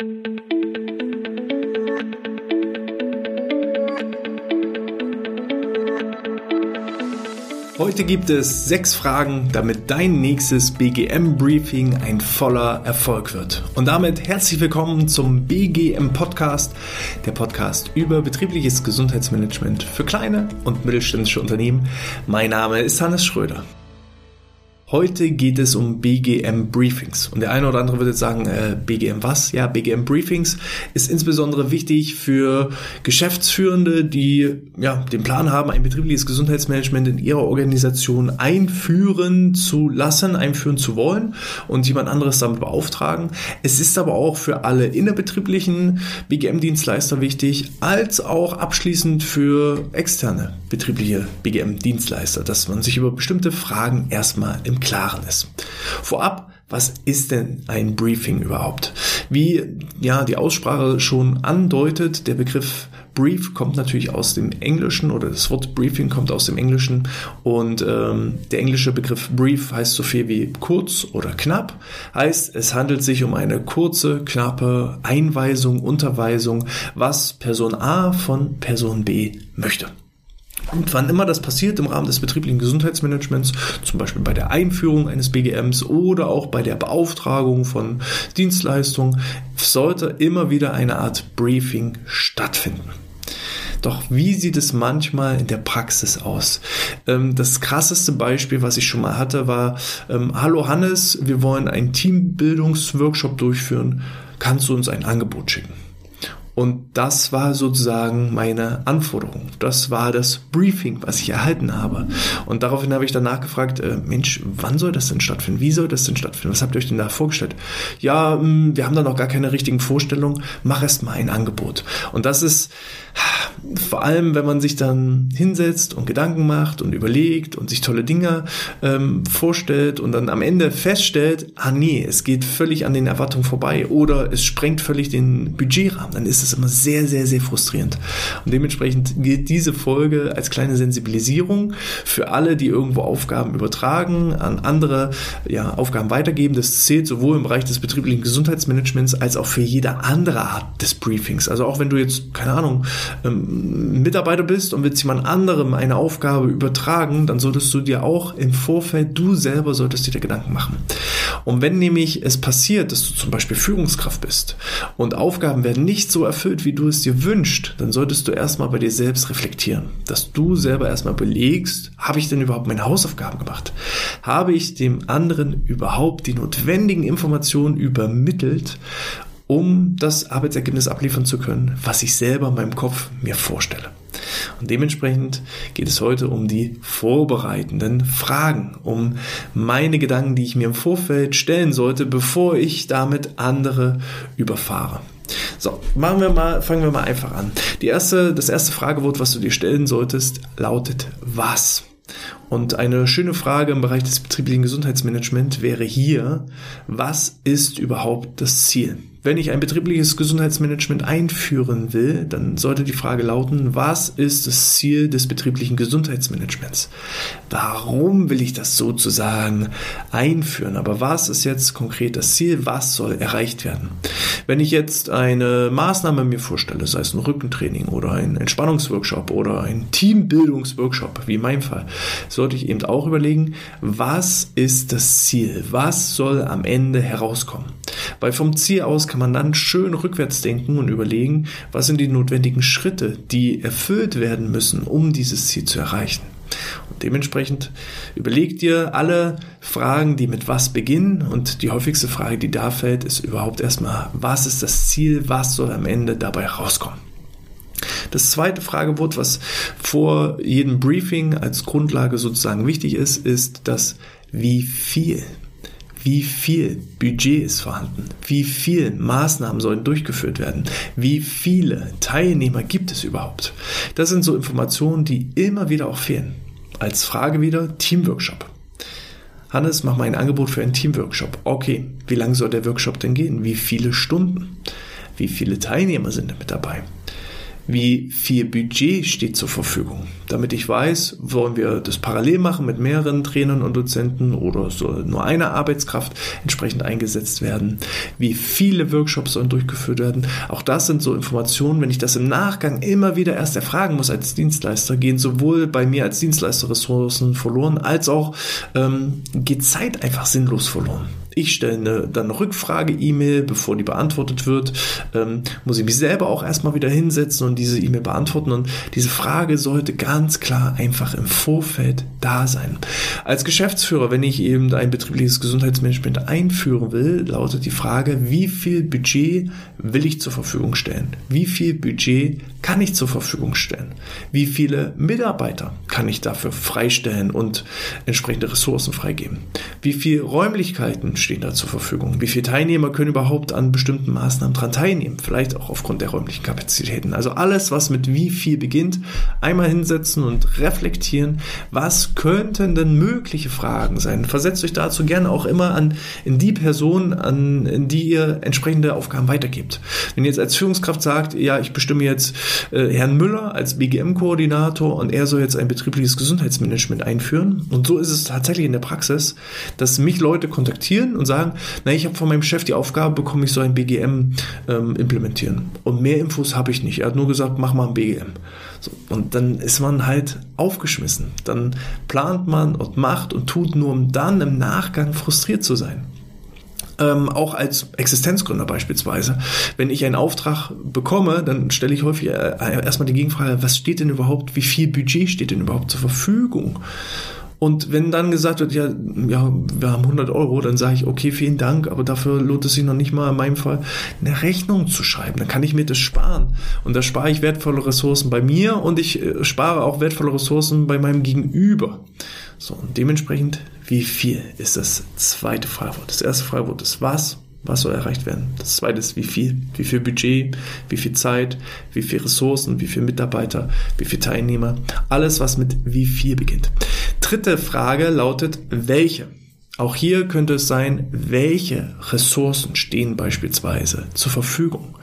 Heute gibt es sechs Fragen, damit dein nächstes BGM-Briefing ein voller Erfolg wird. Und damit herzlich willkommen zum BGM Podcast, der Podcast über betriebliches Gesundheitsmanagement für kleine und mittelständische Unternehmen. Mein Name ist Hannes Schröder. Heute geht es um BGM Briefings. Und der eine oder andere würde jetzt sagen, äh, BGM was? Ja, BGM Briefings ist insbesondere wichtig für Geschäftsführende, die ja, den Plan haben, ein betriebliches Gesundheitsmanagement in ihrer Organisation einführen zu lassen, einführen zu wollen und jemand anderes damit beauftragen. Es ist aber auch für alle innerbetrieblichen BGM-Dienstleister wichtig, als auch abschließend für externe betriebliche BGM-Dienstleister, dass man sich über bestimmte Fragen erstmal im Klaren ist. Vorab, was ist denn ein Briefing überhaupt? Wie ja die Aussprache schon andeutet, der Begriff Brief kommt natürlich aus dem Englischen oder das Wort Briefing kommt aus dem Englischen und ähm, der englische Begriff Brief heißt so viel wie kurz oder knapp. Heißt, es handelt sich um eine kurze, knappe Einweisung, Unterweisung, was Person A von Person B möchte. Und wann immer das passiert im Rahmen des betrieblichen Gesundheitsmanagements, zum Beispiel bei der Einführung eines BGMs oder auch bei der Beauftragung von Dienstleistungen, sollte immer wieder eine Art Briefing stattfinden. Doch wie sieht es manchmal in der Praxis aus? Ähm, das krasseste Beispiel, was ich schon mal hatte, war, ähm, hallo Hannes, wir wollen einen Teambildungsworkshop durchführen. Kannst du uns ein Angebot schicken? Und das war sozusagen meine Anforderung. Das war das Briefing, was ich erhalten habe. Und daraufhin habe ich dann nachgefragt, äh, Mensch, wann soll das denn stattfinden? Wie soll das denn stattfinden? Was habt ihr euch denn da vorgestellt? Ja, mh, hm, wir haben da noch gar keine richtigen Vorstellungen. Mach erst mal ein Angebot. Und das ist vor allem, wenn man sich dann hinsetzt und Gedanken macht und überlegt und sich tolle Dinge ähm, vorstellt und dann am Ende feststellt, ah nee, es geht völlig an den Erwartungen vorbei oder es sprengt völlig den Budgetrahmen, dann ist es immer sehr, sehr, sehr frustrierend. Und dementsprechend gilt diese Folge als kleine Sensibilisierung für alle, die irgendwo Aufgaben übertragen, an andere ja, Aufgaben weitergeben. Das zählt sowohl im Bereich des betrieblichen Gesundheitsmanagements als auch für jede andere Art des Briefings. Also auch wenn du jetzt, keine Ahnung, ähm, Mitarbeiter bist und willst jemand anderem eine Aufgabe übertragen, dann solltest du dir auch im Vorfeld, du selber solltest dir da Gedanken machen. Und wenn nämlich es passiert, dass du zum Beispiel Führungskraft bist und Aufgaben werden nicht so erfüllt, wie du es dir wünschst, dann solltest du erstmal bei dir selbst reflektieren, dass du selber erstmal belegst, habe ich denn überhaupt meine Hausaufgaben gemacht? Habe ich dem anderen überhaupt die notwendigen Informationen übermittelt um das Arbeitsergebnis abliefern zu können, was ich selber in meinem Kopf mir vorstelle. Und dementsprechend geht es heute um die vorbereitenden Fragen, um meine Gedanken, die ich mir im Vorfeld stellen sollte, bevor ich damit andere überfahre. So, machen wir mal, fangen wir mal einfach an. Die erste, das erste Fragewort, was du dir stellen solltest, lautet was? Und eine schöne Frage im Bereich des betrieblichen Gesundheitsmanagements wäre hier, was ist überhaupt das Ziel? Wenn ich ein betriebliches Gesundheitsmanagement einführen will, dann sollte die Frage lauten, was ist das Ziel des betrieblichen Gesundheitsmanagements? Warum will ich das sozusagen einführen? Aber was ist jetzt konkret das Ziel? Was soll erreicht werden? Wenn ich jetzt eine Maßnahme mir vorstelle, sei es ein Rückentraining oder ein Entspannungsworkshop oder ein Teambildungsworkshop, wie in meinem Fall, sollte ich eben auch überlegen, was ist das Ziel? Was soll am Ende herauskommen? Weil vom Ziel aus kann man dann schön rückwärts denken und überlegen, was sind die notwendigen Schritte, die erfüllt werden müssen, um dieses Ziel zu erreichen. Und dementsprechend überleg dir alle Fragen, die mit was beginnen. Und die häufigste Frage, die da fällt, ist überhaupt erstmal, was ist das Ziel, was soll am Ende dabei rauskommen? Das zweite Fragewort, was vor jedem Briefing als Grundlage sozusagen wichtig ist, ist das wie viel. Wie viel Budget ist vorhanden? Wie viele Maßnahmen sollen durchgeführt werden? Wie viele Teilnehmer gibt es überhaupt? Das sind so Informationen, die immer wieder auch fehlen. Als Frage wieder Teamworkshop. Hannes, mach mal ein Angebot für einen Teamworkshop. Okay, wie lange soll der Workshop denn gehen? Wie viele Stunden? Wie viele Teilnehmer sind mit dabei? Wie viel Budget steht zur Verfügung? Damit ich weiß, wollen wir das parallel machen mit mehreren Trainern und Dozenten oder soll nur eine Arbeitskraft entsprechend eingesetzt werden? Wie viele Workshops sollen durchgeführt werden? Auch das sind so Informationen, wenn ich das im Nachgang immer wieder erst erfragen muss als Dienstleister, gehen sowohl bei mir als Dienstleister Ressourcen verloren, als auch ähm, geht Zeit einfach sinnlos verloren. Ich stelle eine, dann eine Rückfrage-E-Mail, bevor die beantwortet wird. Ähm, muss ich mich selber auch erstmal wieder hinsetzen und diese E-Mail beantworten. Und diese Frage sollte ganz klar einfach im Vorfeld da sein. Als Geschäftsführer, wenn ich eben ein betriebliches Gesundheitsmanagement einführen will, lautet die Frage, wie viel Budget will ich zur Verfügung stellen? Wie viel Budget kann ich zur Verfügung stellen? Wie viele Mitarbeiter kann ich dafür freistellen und entsprechende Ressourcen freigeben? Wie viele Räumlichkeiten stehen da zur Verfügung? Wie viele Teilnehmer können überhaupt an bestimmten Maßnahmen dran teilnehmen? Vielleicht auch aufgrund der räumlichen Kapazitäten. Also alles, was mit wie viel beginnt, einmal hinsetzen und reflektieren. Was könnten denn mögliche Fragen sein? Versetzt euch dazu gerne auch immer an, in die Person, an, in die ihr entsprechende Aufgaben weitergebt. Wenn ihr jetzt als Führungskraft sagt, ja, ich bestimme jetzt äh, Herrn Müller als BGM-Koordinator und er soll jetzt ein betriebliches Gesundheitsmanagement einführen. Und so ist es tatsächlich in der Praxis, dass mich Leute kontaktieren, hin und sagen, na, ich habe von meinem Chef die Aufgabe bekommen, ich soll ein BGM ähm, implementieren. Und mehr Infos habe ich nicht. Er hat nur gesagt, mach mal ein BGM. So, und dann ist man halt aufgeschmissen. Dann plant man und macht und tut nur, um dann im Nachgang frustriert zu sein ähm, auch als Existenzgründer beispielsweise. Wenn ich einen Auftrag bekomme, dann stelle ich häufig äh, erstmal die Gegenfrage, was steht denn überhaupt, wie viel Budget steht denn überhaupt zur Verfügung? Und wenn dann gesagt wird, ja, ja, wir haben 100 Euro, dann sage ich, okay, vielen Dank, aber dafür lohnt es sich noch nicht mal in meinem Fall eine Rechnung zu schreiben. Dann kann ich mir das sparen. Und da spare ich wertvolle Ressourcen bei mir und ich äh, spare auch wertvolle Ressourcen bei meinem Gegenüber. So, und dementsprechend, wie viel ist das zweite Freiwort? Das erste Freiwort ist was? Was soll erreicht werden? Das zweite ist wie viel? Wie viel Budget? Wie viel Zeit? Wie viel Ressourcen? Wie viel Mitarbeiter? Wie viel Teilnehmer? Alles, was mit wie viel beginnt. Dritte Frage lautet, welche? Auch hier könnte es sein, welche Ressourcen stehen beispielsweise zur Verfügung?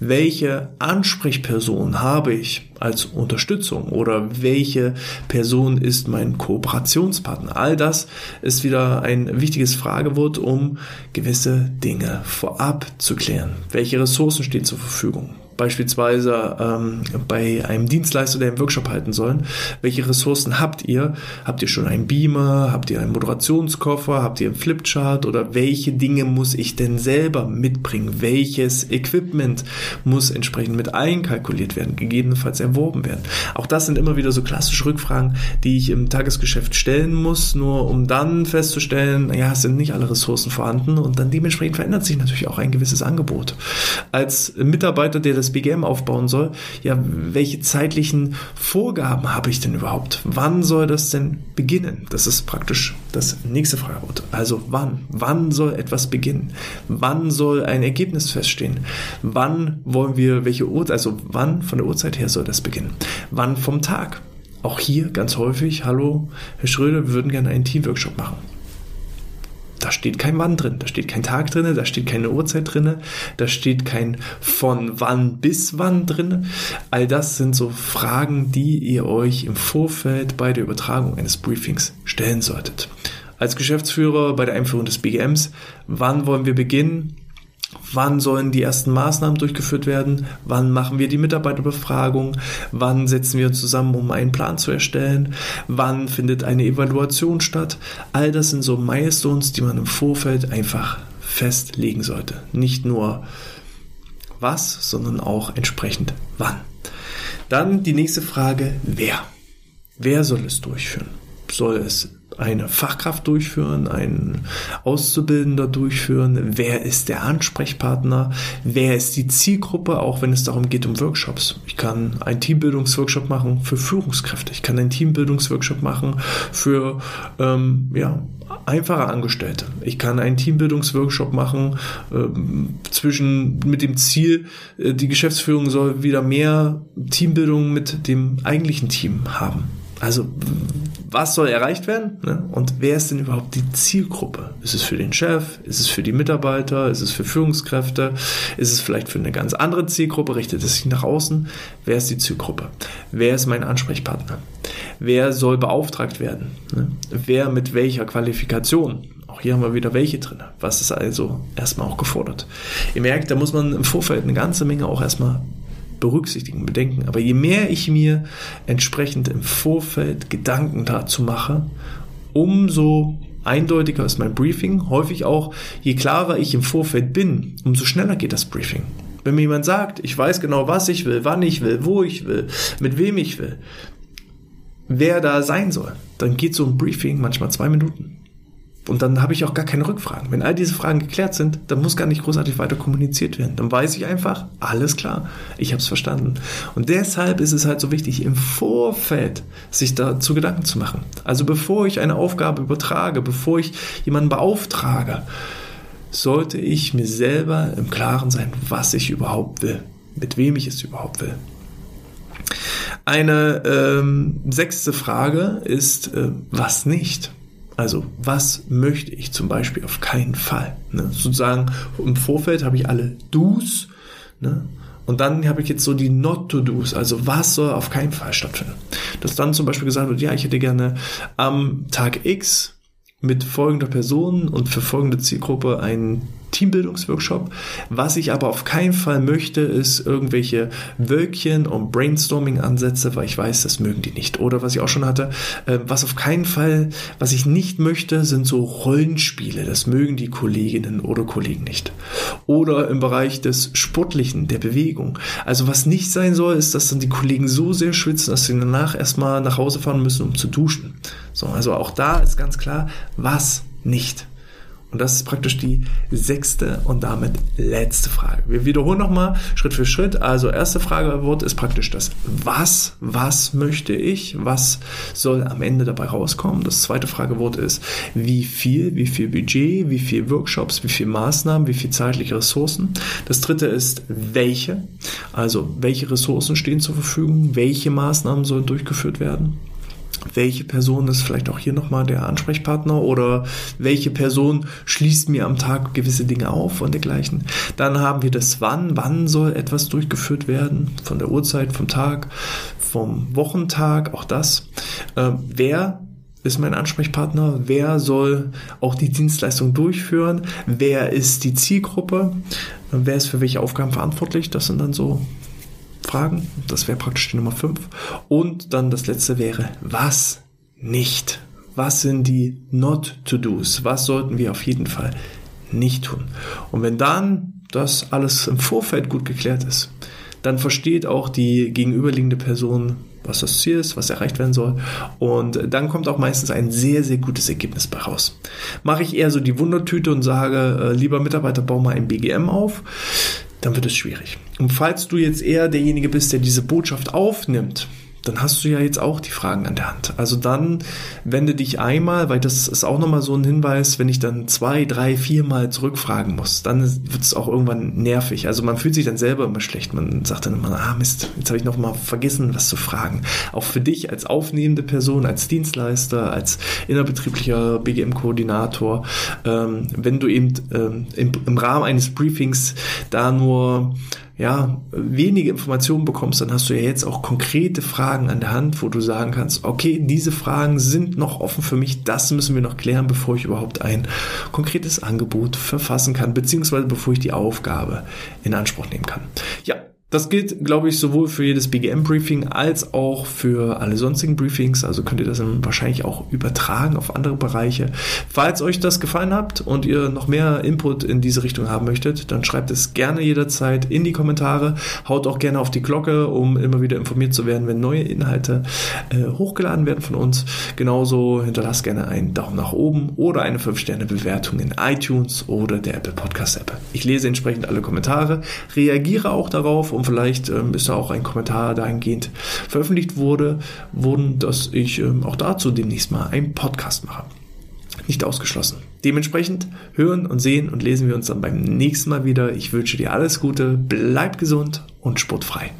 welche Ansprechperson habe ich als Unterstützung oder welche Person ist mein Kooperationspartner. All das ist wieder ein wichtiges Fragewort, um gewisse Dinge vorab zu klären. Welche Ressourcen stehen zur Verfügung? Beispielsweise ähm, bei einem Dienstleister, der einen Workshop halten soll, welche Ressourcen habt ihr? Habt ihr schon einen Beamer? Habt ihr einen Moderationskoffer? Habt ihr einen Flipchart? Oder welche Dinge muss ich denn selber mitbringen? Welches Equipment muss entsprechend mit einkalkuliert werden, gegebenenfalls erworben werden? Auch das sind immer wieder so klassische Rückfragen, die ich im Tagesgeschäft stellen muss, nur um dann festzustellen, ja, es sind nicht alle Ressourcen vorhanden und dann dementsprechend verändert sich natürlich auch ein gewisses Angebot. Als Mitarbeiter, der das das BGM aufbauen soll, ja, welche zeitlichen Vorgaben habe ich denn überhaupt? Wann soll das denn beginnen? Das ist praktisch das nächste Fragewort. Also wann? Wann soll etwas beginnen? Wann soll ein Ergebnis feststehen? Wann wollen wir welche Uhrzeit, also wann von der Uhrzeit her soll das beginnen? Wann vom Tag? Auch hier ganz häufig, hallo, Herr Schröder, wir würden gerne einen Teamworkshop machen. Da steht kein Wann drin, da steht kein Tag drin, da steht keine Uhrzeit drin, da steht kein von wann bis wann drin. All das sind so Fragen, die ihr euch im Vorfeld bei der Übertragung eines Briefings stellen solltet. Als Geschäftsführer bei der Einführung des BGMs, wann wollen wir beginnen? Wann sollen die ersten Maßnahmen durchgeführt werden? Wann machen wir die Mitarbeiterbefragung? Wann setzen wir zusammen, um einen Plan zu erstellen? Wann findet eine Evaluation statt? All das sind so Milestones, die man im Vorfeld einfach festlegen sollte. Nicht nur was, sondern auch entsprechend wann. Dann die nächste Frage, wer? Wer soll es durchführen? Soll es eine Fachkraft durchführen, ein Auszubildender durchführen, wer ist der Ansprechpartner, wer ist die Zielgruppe, auch wenn es darum geht um Workshops. Ich kann einen Teambildungsworkshop machen für Führungskräfte, ich kann einen Teambildungsworkshop machen für ähm, ja, einfache Angestellte. Ich kann einen Teambildungsworkshop machen ähm, zwischen mit dem Ziel, äh, die Geschäftsführung soll wieder mehr Teambildung mit dem eigentlichen Team haben. Also was soll erreicht werden ne? und wer ist denn überhaupt die Zielgruppe? Ist es für den Chef? Ist es für die Mitarbeiter? Ist es für Führungskräfte? Ist es vielleicht für eine ganz andere Zielgruppe? Richtet es sich nach außen? Wer ist die Zielgruppe? Wer ist mein Ansprechpartner? Wer soll beauftragt werden? Ne? Wer mit welcher Qualifikation? Auch hier haben wir wieder welche drin. Was ist also erstmal auch gefordert? Ihr merkt, da muss man im Vorfeld eine ganze Menge auch erstmal berücksichtigen, bedenken. Aber je mehr ich mir entsprechend im Vorfeld Gedanken dazu mache, umso eindeutiger ist mein Briefing. Häufig auch, je klarer ich im Vorfeld bin, umso schneller geht das Briefing. Wenn mir jemand sagt, ich weiß genau, was ich will, wann ich will, wo ich will, mit wem ich will, wer da sein soll, dann geht so ein Briefing manchmal zwei Minuten. Und dann habe ich auch gar keine Rückfragen. Wenn all diese Fragen geklärt sind, dann muss gar nicht großartig weiter kommuniziert werden. Dann weiß ich einfach, alles klar, ich habe es verstanden. Und deshalb ist es halt so wichtig, im Vorfeld sich dazu Gedanken zu machen. Also bevor ich eine Aufgabe übertrage, bevor ich jemanden beauftrage, sollte ich mir selber im Klaren sein, was ich überhaupt will, mit wem ich es überhaupt will. Eine ähm, sechste Frage ist, äh, was nicht? Also, was möchte ich zum Beispiel auf keinen Fall? Ne? Sozusagen im Vorfeld habe ich alle Do's, ne? Und dann habe ich jetzt so die Not-to-Dos, also was soll auf keinen Fall stattfinden. Dass dann zum Beispiel gesagt wird, ja, ich hätte gerne am Tag X mit folgender Person und für folgende Zielgruppe einen Teambildungsworkshop. Was ich aber auf keinen Fall möchte, ist irgendwelche Wölkchen und Brainstorming-Ansätze, weil ich weiß, das mögen die nicht. Oder was ich auch schon hatte, äh, was auf keinen Fall, was ich nicht möchte, sind so Rollenspiele. Das mögen die Kolleginnen oder Kollegen nicht. Oder im Bereich des Sportlichen, der Bewegung. Also was nicht sein soll, ist, dass dann die Kollegen so sehr schwitzen, dass sie danach erstmal nach Hause fahren müssen, um zu duschen. So, also auch da ist ganz klar, was nicht. Und das ist praktisch die sechste und damit letzte Frage. Wir wiederholen nochmal Schritt für Schritt. Also erste Fragewort ist praktisch das Was, was möchte ich? Was soll am Ende dabei rauskommen? Das zweite Fragewort ist wie viel, wie viel Budget, wie viel Workshops, wie viel Maßnahmen, wie viel zeitliche Ressourcen. Das dritte ist welche. Also welche Ressourcen stehen zur Verfügung? Welche Maßnahmen sollen durchgeführt werden? Welche Person ist vielleicht auch hier nochmal der Ansprechpartner oder welche Person schließt mir am Tag gewisse Dinge auf und dergleichen. Dann haben wir das Wann, wann soll etwas durchgeführt werden, von der Uhrzeit, vom Tag, vom Wochentag, auch das. Äh, wer ist mein Ansprechpartner? Wer soll auch die Dienstleistung durchführen? Wer ist die Zielgruppe? Wer ist für welche Aufgaben verantwortlich? Das sind dann so Fragen. Das wäre praktisch die Nummer 5. Und dann das letzte wäre, was nicht? Was sind die Not-to-Dos? Was sollten wir auf jeden Fall nicht tun? Und wenn dann das alles im Vorfeld gut geklärt ist, dann versteht auch die gegenüberliegende Person, was das Ziel ist, was erreicht werden soll. Und dann kommt auch meistens ein sehr, sehr gutes Ergebnis bei raus. Mache ich eher so die Wundertüte und sage, äh, lieber Mitarbeiter, bau mal ein BGM auf, dann wird es schwierig. Und falls du jetzt eher derjenige bist, der diese Botschaft aufnimmt, dann hast du ja jetzt auch die Fragen an der Hand. Also dann wende dich einmal, weil das ist auch nochmal so ein Hinweis, wenn ich dann zwei, drei, viermal zurückfragen muss, dann wird es auch irgendwann nervig. Also man fühlt sich dann selber immer schlecht. Man sagt dann immer, ah Mist, jetzt habe ich nochmal vergessen, was zu fragen. Auch für dich als aufnehmende Person, als Dienstleister, als innerbetrieblicher BGM-Koordinator, ähm, wenn du eben ähm, im, im Rahmen eines Briefings da nur ja, wenige Informationen bekommst, dann hast du ja jetzt auch konkrete Fragen an der Hand, wo du sagen kannst, okay, diese Fragen sind noch offen für mich, das müssen wir noch klären, bevor ich überhaupt ein konkretes Angebot verfassen kann, beziehungsweise bevor ich die Aufgabe in Anspruch nehmen kann. Ja, das gilt, glaube ich, sowohl für jedes BGM-Briefing als auch für alle sonstigen Briefings. Also könnt ihr das dann wahrscheinlich auch übertragen auf andere Bereiche. Falls euch das gefallen habt und ihr noch mehr Input in diese Richtung haben möchtet, dann schreibt es gerne jederzeit in die Kommentare. Haut auch gerne auf die Glocke, um immer wieder informiert zu werden, wenn neue Inhalte äh, hochgeladen werden von uns. Genauso hinterlasst gerne einen Daumen nach oben oder eine 5-Sterne-Bewertung in iTunes oder der Apple Podcast App. Ich lese entsprechend alle Kommentare, reagiere auch darauf, um vielleicht ähm, ist da auch ein Kommentar dahingehend veröffentlicht wurde, wurden, dass ich ähm, auch dazu demnächst mal einen Podcast mache. Nicht ausgeschlossen. Dementsprechend hören und sehen und lesen wir uns dann beim nächsten Mal wieder. Ich wünsche dir alles Gute, bleib gesund und sportfrei.